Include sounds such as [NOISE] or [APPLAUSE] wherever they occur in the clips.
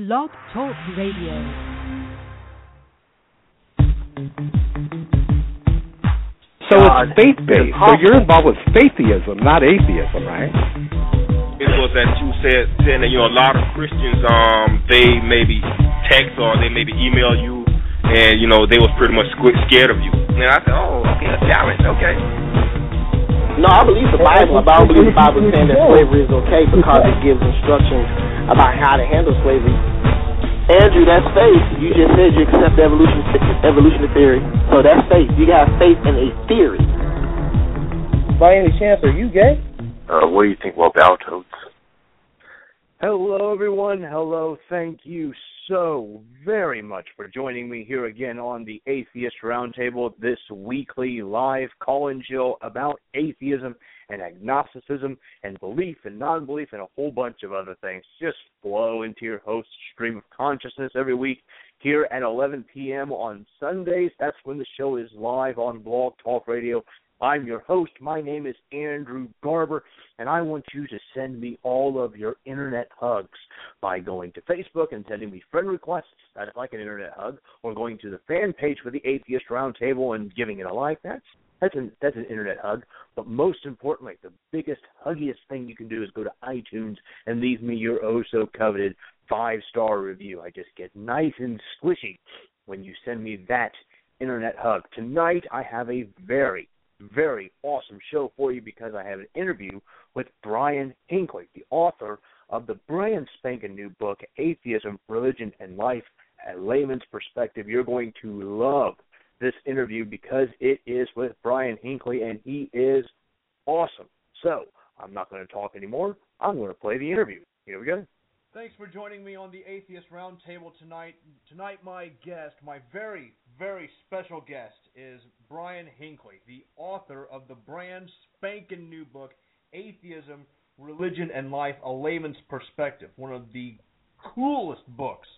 Blog Talk Radio. So it's faith based. So you're involved with faiththeism, not atheism, right? It was that you said saying that you know a lot of Christians um they maybe text or they maybe email you and you know they was pretty much scared of you. And I said, oh, okay, a challenge, okay. No, I believe the Bible, I don't believe the Bible saying that slavery is okay because it gives instructions about how to handle slavery. Andrew, that's faith. You just said you accept evolution evolutionary theory, so that's faith. You got faith in a theory. By any chance, are you gay? Uh, what do you think about Battletoads? Hello, everyone. Hello. Thank you so very much for joining me here again on the Atheist Roundtable, this weekly live call-in show about atheism and agnosticism and belief and non-belief and a whole bunch of other things. Just flow into your host's stream of consciousness every week here at 11 p.m. on Sundays. That's when the show is live on Blog Talk Radio. I'm your host. My name is Andrew Garber, and I want you to send me all of your internet hugs by going to Facebook and sending me friend requests. That is like an internet hug, or going to the fan page for the Atheist Roundtable and giving it a like. That's that's an that's an internet hug. But most importantly, the biggest huggiest thing you can do is go to iTunes and leave me your oh so coveted five star review. I just get nice and squishy when you send me that internet hug. Tonight I have a very very awesome show for you because I have an interview with Brian Hinkley, the author of the brand spanking new book, Atheism, Religion, and Life, a layman's perspective. You're going to love this interview because it is with Brian Hinkley, and he is awesome. So I'm not going to talk anymore. I'm going to play the interview. Here we go. Thanks for joining me on the Atheist Roundtable tonight. Tonight, my guest, my very, very special guest, is Brian Hinkley, the author of the brand spanking new book, Atheism, Religion, and Life: A Layman's Perspective. One of the coolest books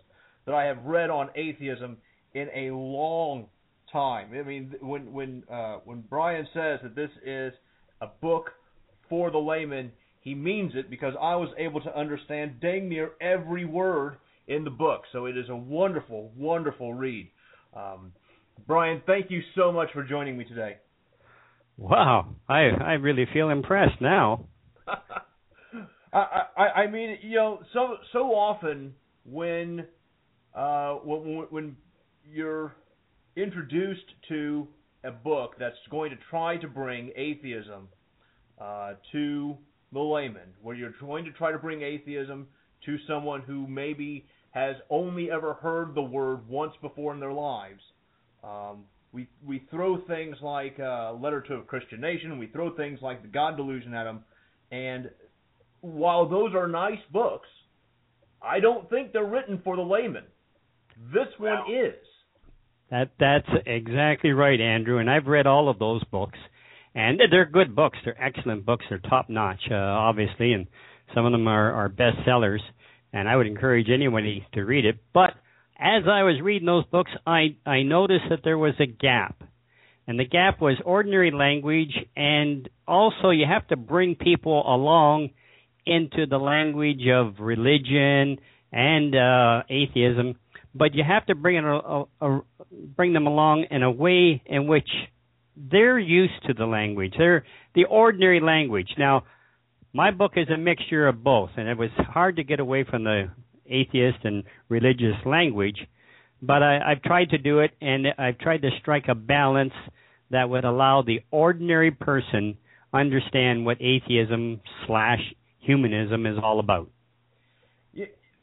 that I have read on atheism in a long time. I mean, when when uh, when Brian says that this is a book for the layman, he means it because I was able to understand dang near every word in the book. So it is a wonderful, wonderful read. Um, Brian, thank you so much for joining me today. Wow, I I really feel impressed now. [LAUGHS] I, I I mean, you know, so so often when uh when when you're introduced to a book that's going to try to bring atheism uh, to the layman, where you're going to try to bring atheism to someone who maybe has only ever heard the word once before in their lives. Um, we we throw things like uh, Letter to a Christian Nation, we throw things like the God Delusion at them, and while those are nice books, I don't think they're written for the layman. This one is. That that's exactly right, Andrew. And I've read all of those books, and they're good books. They're excellent books. They're top notch, uh, obviously, and some of them are, are. And I would encourage anybody to read it. But as I was reading those books, I I noticed that there was a gap, and the gap was ordinary language, and also you have to bring people along into the language of religion and uh, atheism but you have to bring it a, a, a, bring them along in a way in which they're used to the language. They're the ordinary language. Now, my book is a mixture of both, and it was hard to get away from the atheist and religious language, but I, I've tried to do it, and I've tried to strike a balance that would allow the ordinary person understand what atheism slash humanism is all about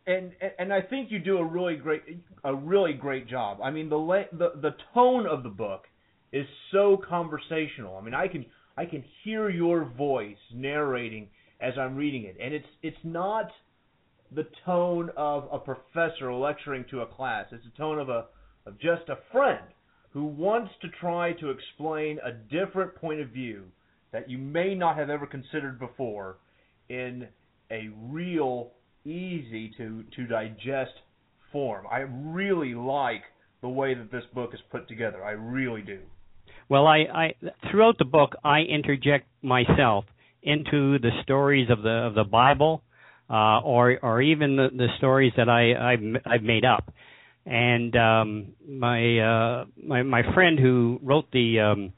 and and I think you do a really great a really great job. I mean the the the tone of the book is so conversational. I mean I can I can hear your voice narrating as I'm reading it, and it's it's not the tone of a professor lecturing to a class. It's the tone of a of just a friend who wants to try to explain a different point of view that you may not have ever considered before in a real easy to to digest form. I really like the way that this book is put together. I really do. Well, I, I throughout the book I interject myself into the stories of the of the Bible. uh, or or even the, the stories that I I've, I've made up. And um, my uh, my my friend who wrote the um,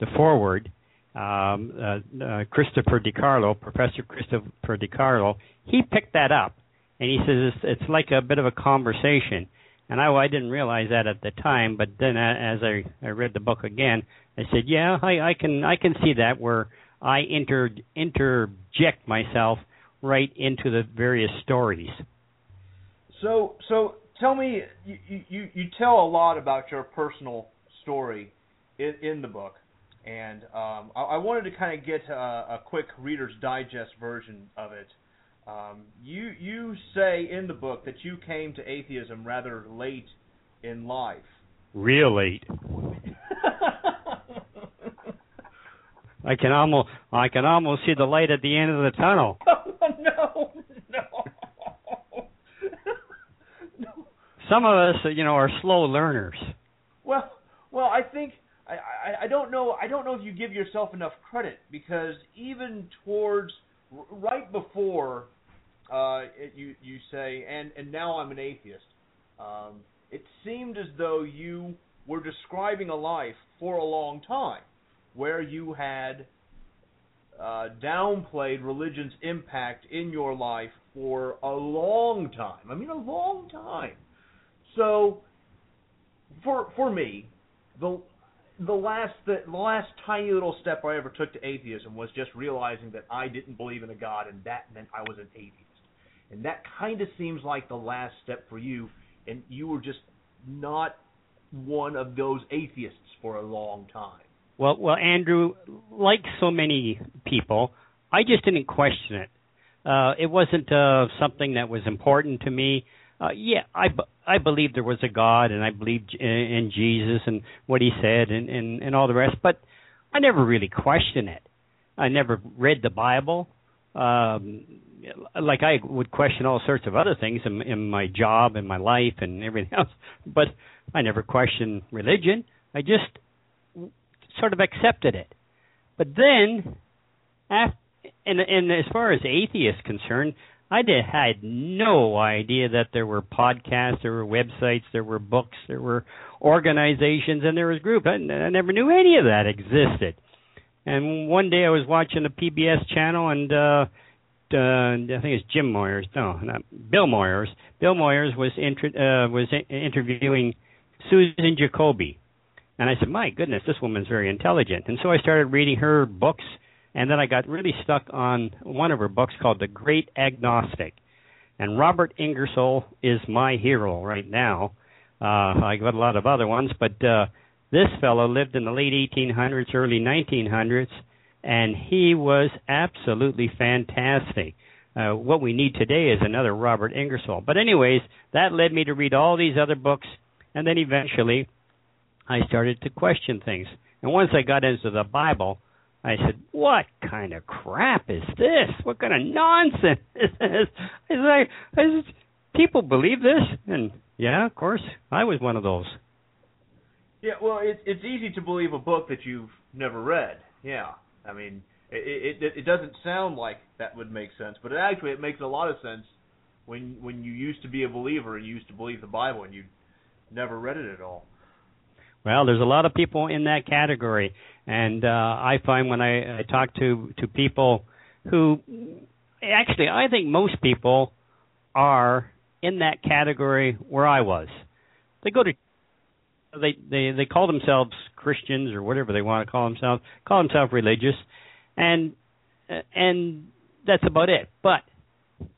the foreword, um, uh, uh, Christopher DiCarlo, Professor Christopher DiCarlo, he picked that up, and he says it's, it's like a bit of a conversation. And I, I didn't realize that at the time, but then as I, I read the book again, I said, yeah, I, I can I can see that where I inter interject myself right into the various stories. So so tell me, you you, you tell a lot about your personal story in, in the book, and um, I, I, wanted to kind of get a, a, quick Reader's Digest version of it. Um, you you say in the book that you came to atheism rather late in life. Real late. [LAUGHS] I can almost I can almost see the light at the end of the tunnel. [LAUGHS] no, no. no. [LAUGHS] Some of us, you know, are slow learners. Well, well, I think I, don't know I don't know if you give yourself enough credit because even towards right before uh, it, you you say and and now I'm an atheist. Um, it seemed as though you were describing a life for a long time where you had uh, downplayed religion's impact in your life for a long time. I mean, a long time. So, for for me, the the last the, the last tiny little step I ever took to atheism was just realizing that I didn't believe in a god, and that meant I was an atheist. And that kind of seems like the last step for you, and you were just not one of those atheists for a long time. Well, well, Andrew, like so many people, I just didn't question it. Uh, it wasn't uh, something that was important to me. Uh, yeah, I, I believed there was a God, and I believed in, in Jesus and what He said, and, and and all the rest. But I never really questioned it. I never read the Bible. Um, like I would question all sorts of other things in, in my job and my life and everything [LAUGHS] else, but I never questioned religion. I just sort of accepted it. But then, after, and, and as far as atheists concerned, I did, had no idea that there were podcasts, there were websites, there were books, there were organizations, and there was groups. I, I never knew any of that existed. And one day I was watching the PBS channel, and uh, uh, I think it's Jim Moyers, no, not Bill Moyers. Bill Moyers was inter- uh, was in- interviewing Susan Jacoby, and I said, my goodness, this woman's very intelligent. And so I started reading her books, and then I got really stuck on one of her books called The Great Agnostic. And Robert Ingersoll is my hero right now. Uh, I got a lot of other ones, but uh, this fellow lived in the late 1800s, early 1900s, and he was absolutely fantastic. Uh, what we need today is another Robert Ingersoll. But anyways, that led me to read all these other books, and then eventually I started to question things. And once I got into the Bible, I said, "What kind of crap is this? What kind of nonsense [LAUGHS] is this?" I said, I "People believe this?" And yeah, of course, I was one of those. Yeah, well, it's it's easy to believe a book that you've never read. Yeah, I mean, it it, it doesn't sound like that would make sense, but it actually it makes a lot of sense when when you used to be a believer and you used to believe the Bible and you never read it at all. Well, there's a lot of people in that category, and uh, I find when I, I talk to to people who actually I think most people are in that category where I was. They go to they they they call themselves Christians or whatever they want to call themselves, call themselves religious, and and that's about it. But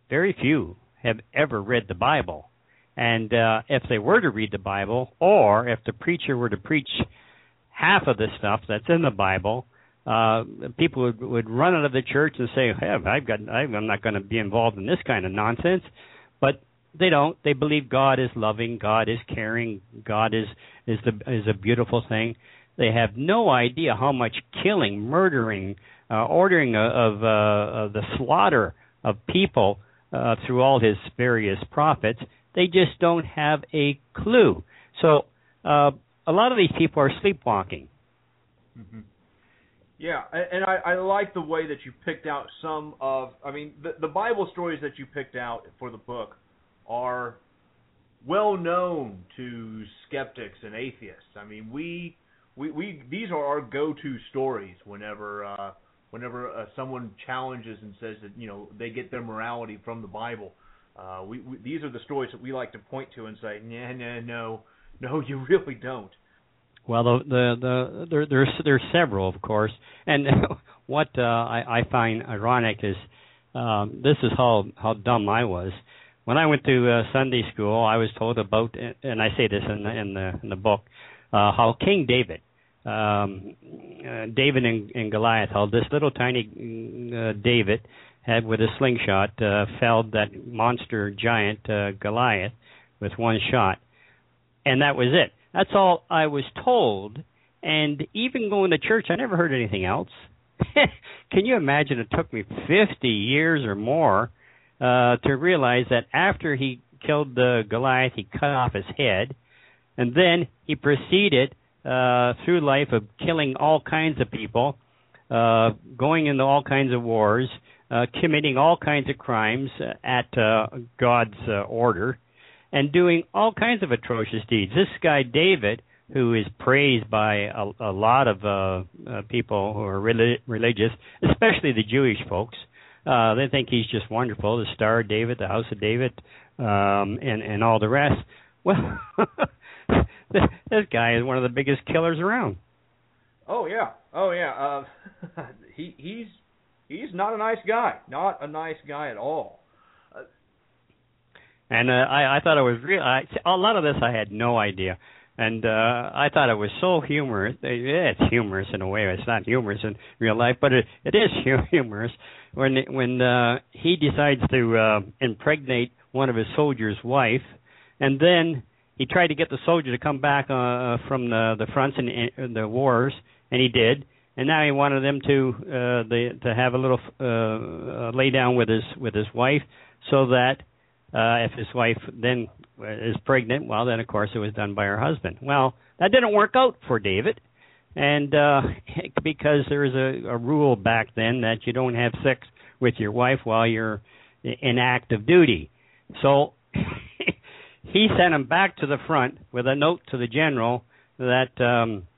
very few have ever read the Bible and uh, if they were to read the Bible, or if the preacher were to preach half of the stuff that's in the Bible, uh, people would would run out of the church and say, hey, "I've got, I'm not going to be involved in this kind of nonsense." But they don't. They believe God is loving, God is caring, God is is the is a beautiful thing. They have no idea how much killing, murdering, uh, ordering of, uh, of the slaughter of people uh, through all his various prophets they just don't have a clue. So uh, a lot of these people are sleepwalking. Mm-hmm. Yeah, and I, I like the way that you picked out some of. I mean, the the Bible stories that you picked out for the book are well known to skeptics and atheists. I mean, we we, we these are our go-to stories whenever uh, whenever uh, someone challenges and says that you know they get their morality from the Bible. Uh, we, we these are the stories that we like to point to and say, nah, nah, no, no, [LAUGHS] you really don't. Well, the the, the there there's there's several, of course, and [LAUGHS] what uh, I, I find ironic is um, this is how how dumb I was. When I went to uh, Sunday school, I was told about, and I say this in the in the in the book, uh, how King David, um, uh, David and, and Goliath, how this little tiny uh, David had with a slingshot uh, felled that monster giant uh, Goliath with one shot, and that was it. That's all I was told. And even going to church, I never heard anything else. [LAUGHS] Can you imagine? It took me 50 years or more uh, to realize that after he killed the Goliath, he cut off his head, and then he proceeded uh, through life of killing all kinds of people, uh, going into all kinds of wars, uh, committing all kinds of crimes at uh, God's uh, order, and doing all kinds of atrocious deeds. This guy David, who is praised by a, a lot of uh, uh, people who are relig- religious, especially the Jewish folks, uh, they think he's just wonderful. The Star of David, the House of David, um, and and all the rest. Well, [LAUGHS] this guy is one of the biggest killers around. Oh yeah, oh yeah. Uh, [LAUGHS] he he's he's not a nice guy. Not a nice guy at all. Uh, and uh, I I thought it was real. I, a lot of this I had no idea, and uh I thought it was so humorous. It's humorous in a way. It's not humorous in real life, but it it is [LAUGHS] humorous when when uh he decides to uh impregnate one of his soldiers' wife, and then he tried to get the soldier to come back uh, from the the fronts in the wars, and he did. And now he wanted them to uh, the to have a little uh, uh, lay down with his with his wife, so that uh, if his wife then is pregnant, well, then of course it was done by her husband. Well, that didn't work out for David, and uh, [LAUGHS] because there was a, a rule back then that you don't have sex with your wife while you're in active duty. So [LAUGHS] he sent him back to the front with a note to the general that um,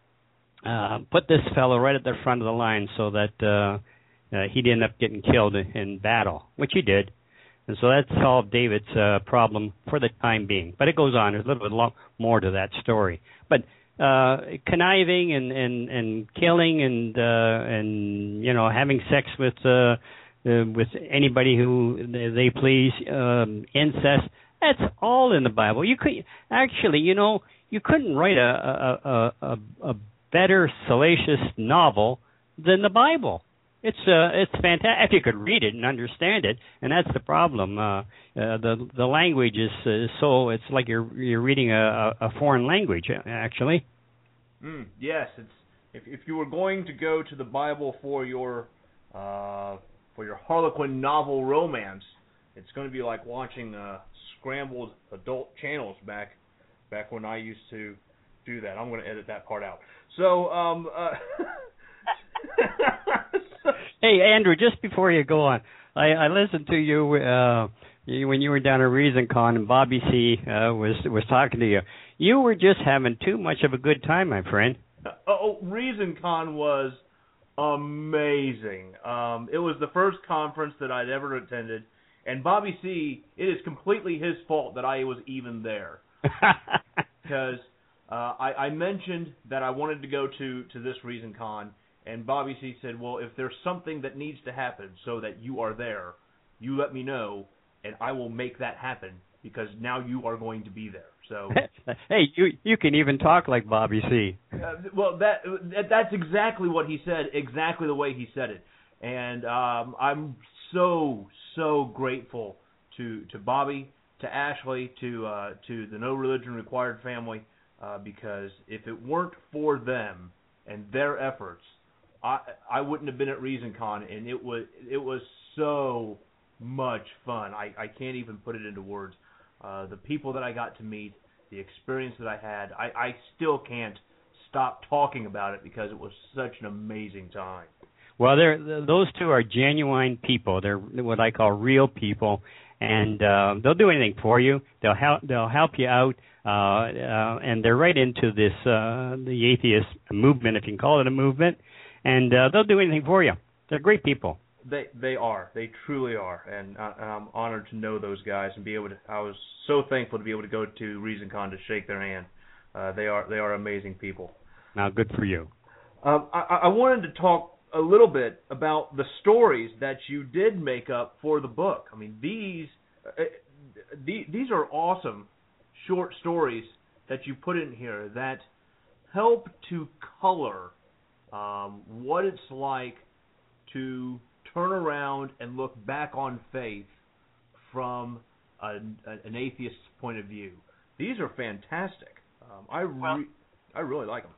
uh, put this fellow right at the front of the line so that uh, uh, he'd end up getting killed in, battle, which he did. And so that solved David's uh, problem for the time being. But it goes on. There's a little bit more to that story. But uh conniving and and and killing and uh and you know having sex with uh, uh with anybody who they please um incest that's all in the Bible. You could actually, you know, you couldn't write a a a, a better salacious novel than the Bible. It's uh it's fantastic if you could read it and understand it, and that's the problem. Uh, uh the the language is uh, so it's like you're you're reading a a foreign language actually. Mm, yes, it's if if you were going to go to the Bible for your uh for your Harlequin novel romance, it's going to be like watching uh scrambled adult channels back back when I used to do that. I'm going to edit that part out. So, um uh [LAUGHS] Hey, Andrew, just before you go on, I I listened to you uh you, when you were down at ReasonCon and Bobby C uh, was was talking to you. You were just having too much of a good time, my friend. Oh, ReasonCon was amazing. Um, it was the first conference that I'd ever attended and Bobby C, it is completely his fault that I was even there. [LAUGHS] because uh, I, I mentioned that I wanted to go to, to this Reason Con, and Bobby C said, Well, if there's something that needs to happen so that you are there, you let me know, and I will make that happen because now you are going to be there. So [LAUGHS] hey, you you can even talk like Bobby C. Uh, well, that that's exactly what he said, exactly the way he said it, and um, I'm so so grateful to to Bobby, to Ashley, to uh, to the No Religion Required family, uh, because if it weren't for them and their efforts, I I wouldn't have been at ReasonCon, and it was it was so much fun. I I can't even put it into words. Uh, the people that I got to meet, the experience that I had, I I still can't stop talking about it because it was such an amazing time. Well, they're those two are genuine people. They're what I call real people, and uh, they'll do anything for you. They'll help. They'll help you out, and they're right into this uh, the atheist movement, if you can call it a movement, and uh, they'll do anything for you. They're great people. They they are. They truly are, and, I, and I'm honored to know those guys and be able to. I was so thankful to be able to go to ReasonCon to shake their hand. Uh, they are they are amazing people. Now, good for you. Um, I, I wanted to talk a little bit about the stories that you did make up for the book. I mean, these uh, these are awesome short stories that you put in here that help to color um, what it's like to turn around and look back on faith from a, an atheist's point of view. These are fantastic. Um, I re- well, I really like them.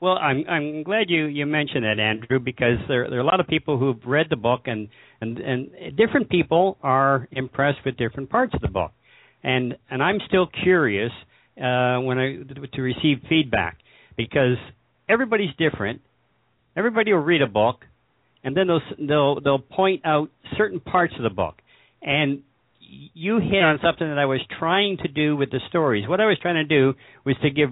Well, I'm I'm glad you you mentioned that, Andrew, because there there are a lot of people who've read the book, and and and different people are impressed with different parts of the book, and and I'm still curious uh, when I to receive feedback because everybody's different. Everybody will read a book, and then they'll they'll they'll point out certain parts of the book, and you hit on something that I was trying to do with the stories. What I was trying to do was to give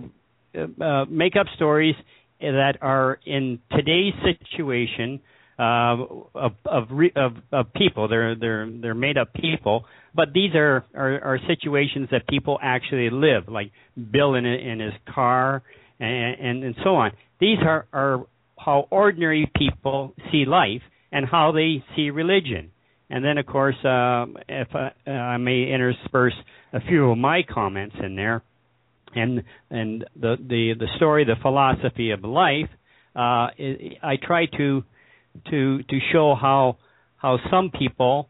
uh, uh, make up stories that are in today's situation of of of people. They're they're they're made up people, but these are, are are situations that people actually live, like Bill in in his car and and, and so on. These are are how ordinary people see life and how they see religion. And then, of course, uh, if I, uh, I may intersperse a few of my comments in there, and and the the the story, the philosophy of life, uh, I try to to to show how how some people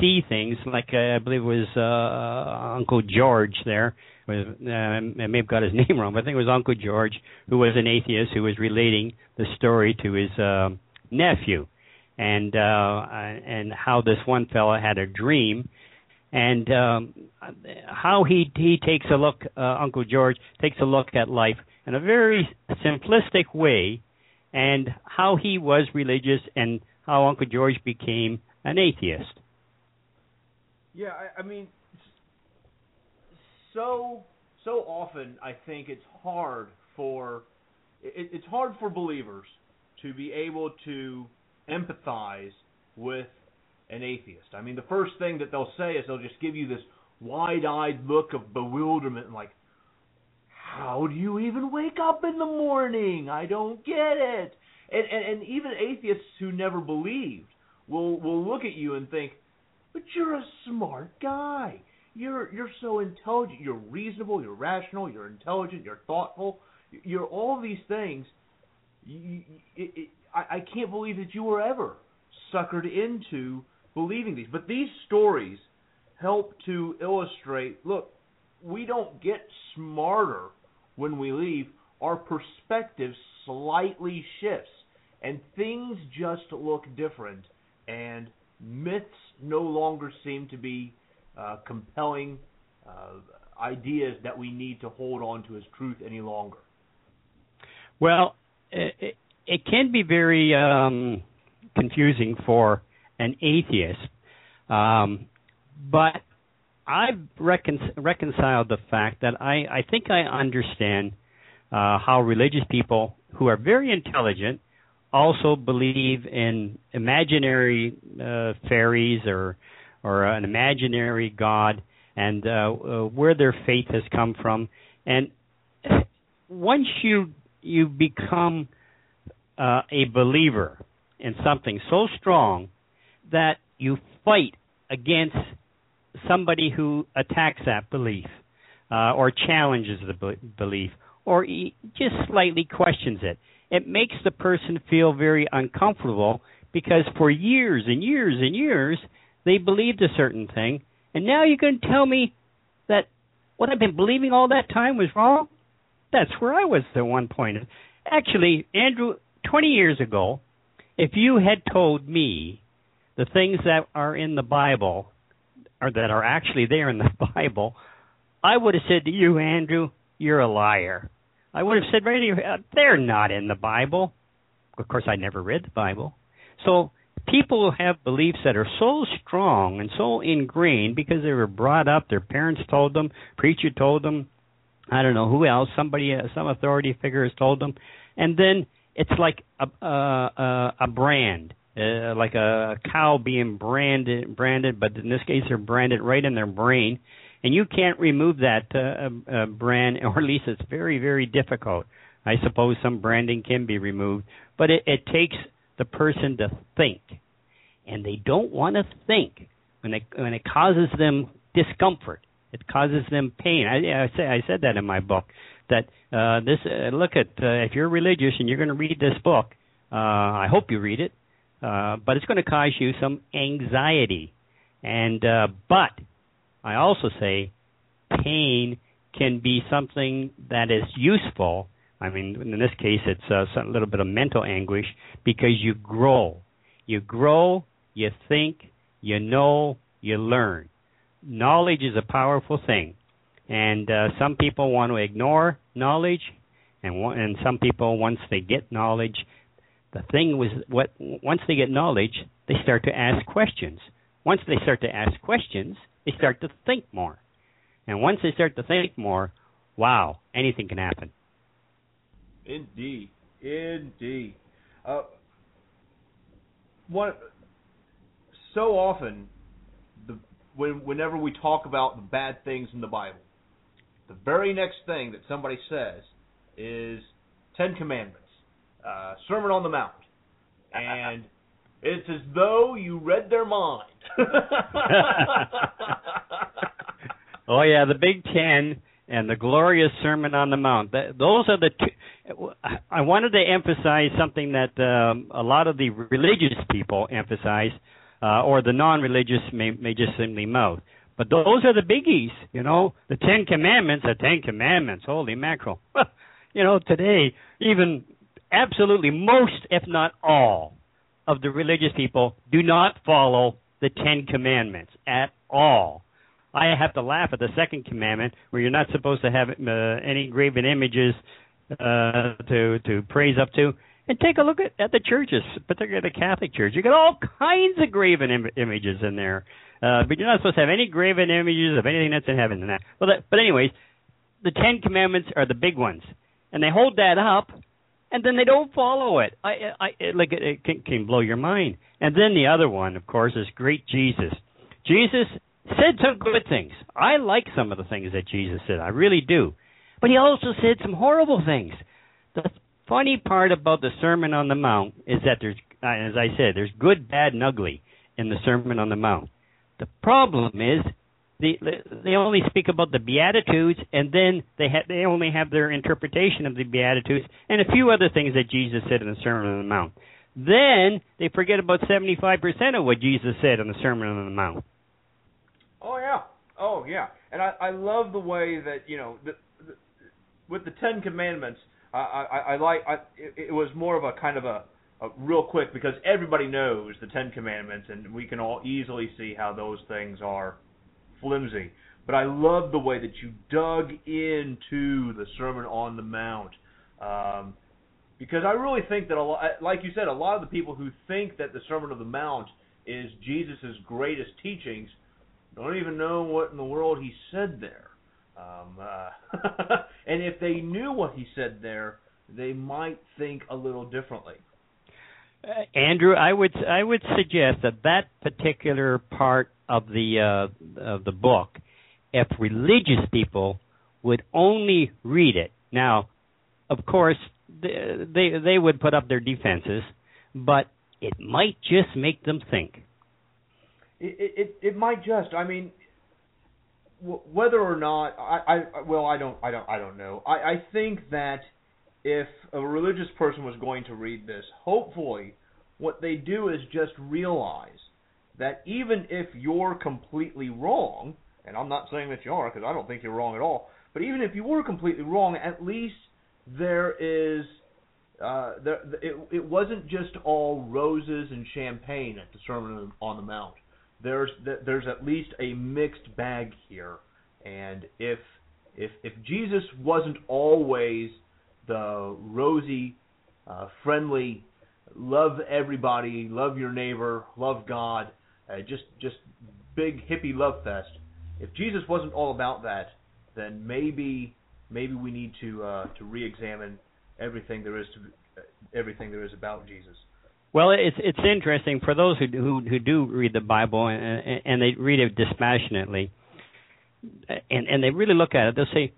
see things. Like uh, I believe it was uh, Uncle George there. Uh, I may have got his [LAUGHS] name wrong, but I think it was Uncle George who was an atheist who was relating the story to his uh, nephew, and uh, and how this one fellow had a dream and um, how he he takes a look, uh, Uncle George takes a look at life in a very simplistic way, and how he was religious and how Uncle George became an atheist. Yeah, I, I mean, so so often I think it's hard for it, it's hard for believers to be able to empathize with an atheist. I mean, the first thing that they'll say is they'll just give you this wide-eyed look of bewilderment and like, how do you even wake up in the morning? I don't get it. And and, and even atheists who never believed will will look at you and think, but you're a smart guy. You're you're so intelligent. You're reasonable. You're rational. You're intelligent. You're thoughtful. You're all these things. You, it, it, I, I can't believe that you were ever suckered into believing these. But these stories help to illustrate look, we don't get smarter when we leave, our perspective slightly shifts, and things just look different, and myths no longer seem to be uh, compelling uh, ideas that we need to hold on to as truth any longer. Well, it, it can be very um, confusing for an atheist. Um, but I've recon- reconciled the fact that I, I think I understand uh, how religious people who are very intelligent also believe in imaginary uh, fairies or or an imaginary god and uh, uh, where their faith has come from. And [LAUGHS] once you you become uh, a believer in something so strong that you fight against somebody who attacks that belief uh, or challenges the belief or just slightly questions it. It makes the person feel very uncomfortable because for years and years and years they believed a certain thing, and now you're going to tell me that what I've been believing all that time was wrong? That's where I was at one point. Actually, Andrew, 20 years ago, if you had told me the things that are in the Bible, or that are actually there in the [LAUGHS] Bible, I would have said to you, Andrew, you're a liar. I would have said right here, they're not in the Bible. Of course, I never read the Bible. So people have beliefs that are so strong and so ingrained because they were brought up, their parents told them, preacher told them, I don't know who else, somebody, uh, some authority figure has told them, and then it's like a a, a brand, uh, like a cow being branded, branded, but in this case they're branded right in their brain, and you can't remove that uh, uh, brand, [LAUGHS] or at least it's very very difficult. I suppose some branding can be removed, but it, it takes the person to think, and they don't want to think when it when it causes them discomfort. It causes them pain. I, I say I said that in my book that uh, this uh, look at uh, if you're religious and you're going to read this book, uh, I hope you read it, uh, but it's going to cause you some anxiety. And uh, but I also say pain can be something that is useful. I mean, in this case, it's uh, a little bit of mental anguish because you grow. You grow, you think, you know, you learn. Knowledge is a powerful thing. And uh, some people want to ignore knowledge, and and some people once they get knowledge, the thing was what once they get knowledge, they start to ask questions. Once they start to ask questions, they start to think more. And once they start to think more, wow, anything can happen. Indeed, indeed. Uh, one so often, the when whenever we talk about the bad things in the Bible, the very next thing that somebody says is Ten Commandments, uh, Sermon on the Mount, and [LAUGHS] it's as though you read their mind. [LAUGHS] oh yeah, the Big Ten and the glorious Sermon on the Mount. those are the two. I wanted to emphasize something that um, a lot of the religious people emphasize, uh, or the non-religious may, may just simply mouth. But those are the biggies, you know. The Ten Commandments, the Ten Commandments. Holy mackerel! [LAUGHS] you know, today even absolutely most, if not all, of the religious people do not follow the Ten Commandments at all. I have to laugh at the second commandment, where you're not supposed to have uh, any graven images uh, to to praise up to. And take a look at, at the churches, particularly the Catholic Church. You got all kinds of graven Im- images in there. Uh, but you're not supposed to have any graven images of anything that's in heaven and that. Well, that, but anyways, the Ten Commandments are the big ones, and they hold that up, and then they don't follow it. I, I, it, like it, it can, can blow your mind. And then the other one, of course, is great Jesus. Jesus said some good things. I like some of the things that Jesus said. I really do. But he also said some horrible things. The funny part about the Sermon on the Mount is that there's, uh, as I said, there's good, bad, and ugly in the Sermon on the Mount. The problem is they they only speak about the beatitudes and then they ha- they only have their interpretation of the beatitudes and a few other things that Jesus said in the Sermon on the Mount. Then they forget about 75% of what Jesus said in the Sermon on the Mount. Oh yeah. Oh yeah. And I I love the way that, you know, the, the, with the 10 commandments, I I, I like I it, it was more of a kind of a uh, real quick because everybody knows the Ten Commandments, and we can all easily see how those things are flimsy. But I love the way that you dug into the Sermon on the Mount, um, because I really think that a lot, like you said, a lot of the people who think that the Sermon on the Mount is Jesus' greatest teachings don't even know what in the world he said there. Um, uh, [LAUGHS] and if they knew what he said there, they might think a little differently. Uh, Andrew, I would I would suggest that that particular part of the uh, of the book, if religious people would only read it. Now, of course, they they, they would put up their defenses, but it might just make them think. It it it might just. I mean, whether or not I, I well I don't I don't I don't know. I I think that if a religious person was going to read this, hopefully what they do is just realize that even if you're completely wrong, and I'm not saying that you are because I don't think you're wrong at all, but even if you were completely wrong, at least there is uh, there, it, it wasn't just all roses and champagne at the Sermon on the Mount. There's there's at least a mixed bag here, and if if if Jesus wasn't always the rosy, uh, friendly, love everybody, love your neighbor, love God, uh, just just big hippie love fest. If Jesus wasn't all about that, then maybe maybe we need to uh, to re-examine everything there is to everything there is about Jesus. Well, it's it's interesting for those who who, who do read the Bible and, and they read it dispassionately, and and they really look at it. They'll say,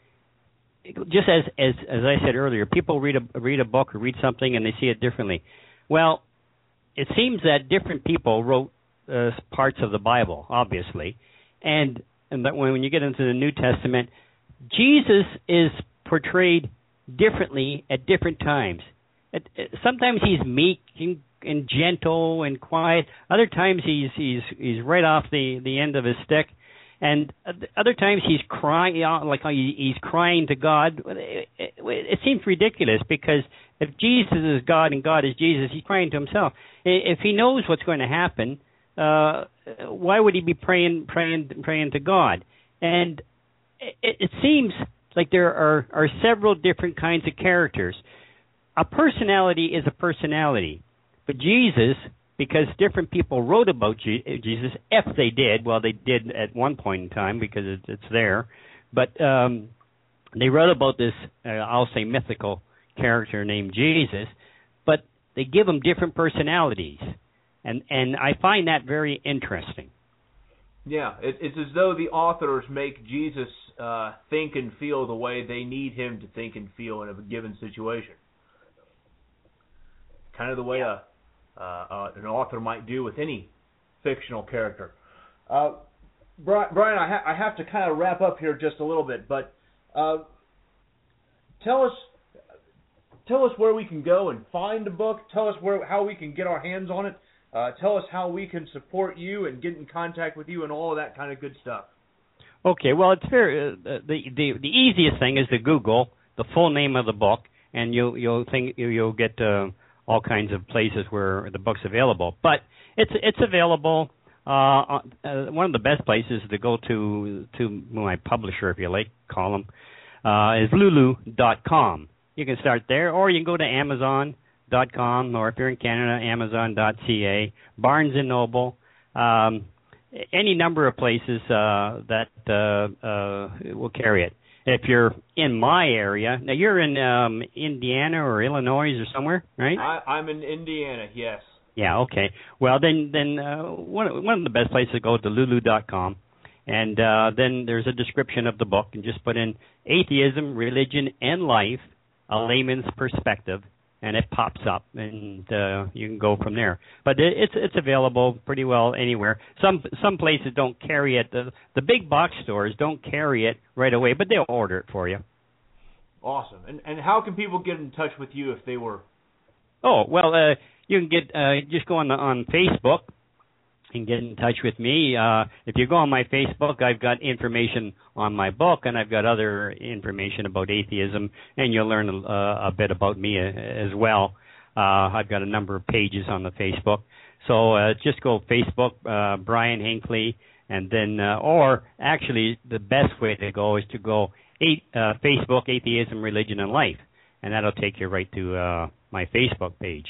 just as as as I said earlier, people read a read a book or read something and they see it differently. Well, it seems that different people wrote uh, parts of the Bible, obviously, and and that when when you get into the New Testament, Jesus is portrayed differently at different times. sometimes he's meek and, and gentle and quiet. Other times he's he's he's right off the the end of his stick, and other times he's crying like he's crying to God. It, it, it seems ridiculous because if Jesus is God and God is Jesus, he's praying to himself. If he knows what's going to happen, uh, why would he be praying praying praying to God? And it, it seems like there are are several different kinds of characters. A personality is a personality, but Jesus, because different people wrote about Jesus, if they did, well, they did at one point in time because it's there, but um, they wrote about this, uh, I'll say, mythical character named Jesus, but they give him different personalities, and and I find that very interesting. Yeah, it, it's as though the authors make Jesus uh, think and feel the way they need him to think and feel in a given situation. Kind of the way a uh, uh, an author might do with any fictional character. Uh, Brian, I, ha- I, have to kind of wrap up here just a little bit, but uh, tell us tell us where we can go and find the book. Tell us where how we can get our hands on it. Uh, tell us how we can support you and get in contact with you and all of that kind of good stuff. Okay, well, it's very uh, the the the easiest thing is to Google the full name of the book, and you'll you'll think you'll get uh, all kinds of places where the book's available. But it's it's available. Uh, uh, one of the best places to go to to my publisher, if you like, call them, uh, is Lulu.com. You can start there, or you can go to Amazon.com, or if you're in Canada, Amazon.ca, Barnes and Noble, um, any number of places uh, that uh, uh, will carry it. If you're in my area, now you're in um, Indiana or Illinois or somewhere, right? I, I'm in Indiana. Yes. Yeah. Okay. Well, then, then uh, one one of the best places to go to Lulu.com, and uh, then there's a description of the book, and just put in atheism, religion, and life, a layman's perspective, and it pops up, and uh, you can go from there. But it, it's it's available pretty well anywhere. Some some places don't carry it. The the big box stores don't carry it right away, but they'll order it for you. Awesome. And and how can people get in touch with you if they were? Oh well, uh, you can get uh, just go on the, on Facebook can get in touch with me. Uh, if you go on my Facebook, I've got information on my book, and I've got other information about atheism, and you'll learn a, a bit about me uh, as well. Uh, I've got a number of pages on the Facebook, so uh, just go Facebook, uh, Brian Hinkley, and then, uh, or actually, the best way to go is to go uh, Facebook Atheism, Religion, and Life, and that'll take you right to uh, my Facebook page.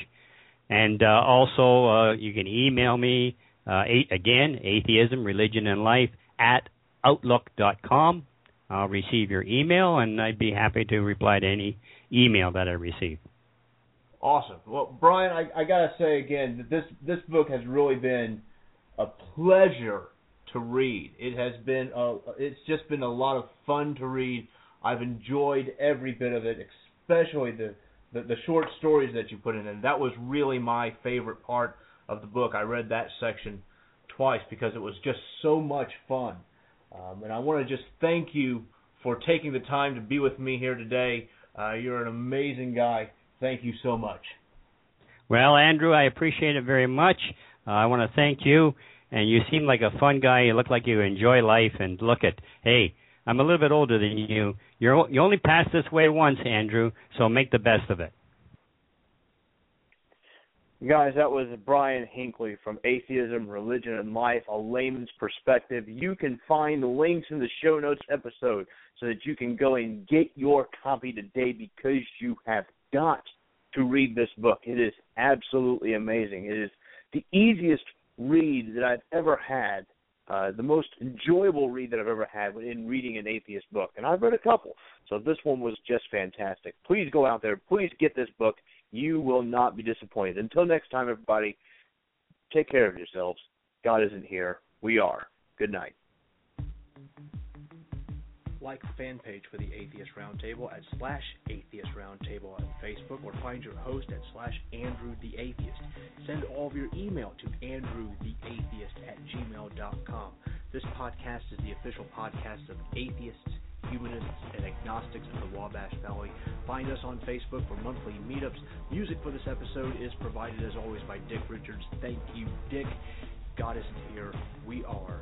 And uh, also, uh, you can email me uh, eight, again, atheism, religion, and life at outlook.com. I'll receive your email, and I'd be happy to reply to any email that I receive. Awesome. Well, Brian, I, I gotta say again that this this book has really been a pleasure to read. It has been a, it's just been a lot of fun to read. I've enjoyed every bit of it, especially the, the the short stories that you put in. And that was really my favorite part of the book. I read that section twice because it was just so much fun. Um, and I want to just thank you for taking the time to be with me here today. Uh, you're an amazing guy. Thank you so much. Well, Andrew, I appreciate it very much. Uh, I want to thank you. And you seem like a fun guy. You look like you enjoy life. And look at, hey, I'm a little bit older than you. You're you only passed this way once, Andrew. So make the best of it. Guys, that was Brian Hinkley from Atheism, Religion, and Life, a layman's perspective. You can find the links in the show notes episode so that you can go and get your copy today because you have got to read this book. It is absolutely amazing. It is the easiest read that I've ever had, uh, the most enjoyable read that I've ever had in reading an atheist book. And I've read a couple, so this one was just fantastic. Please go out there. Please get this book. You will not be disappointed. Until next time, everybody, take care of yourselves. God isn't here. We are. Good night. Like the fan page for the Atheist Roundtable at slash Atheist Roundtable on Facebook or find your host at slash Andrew the Atheist. Send all of your email to Andrew the Atheist at gmail.com. This podcast is the official podcast of atheists humanists, and agnostics of the Wabash Valley. Find us on Facebook for monthly meetups. Music for this episode is provided, as always, by Dick Richards. Thank you, Dick. God isn't here. We are.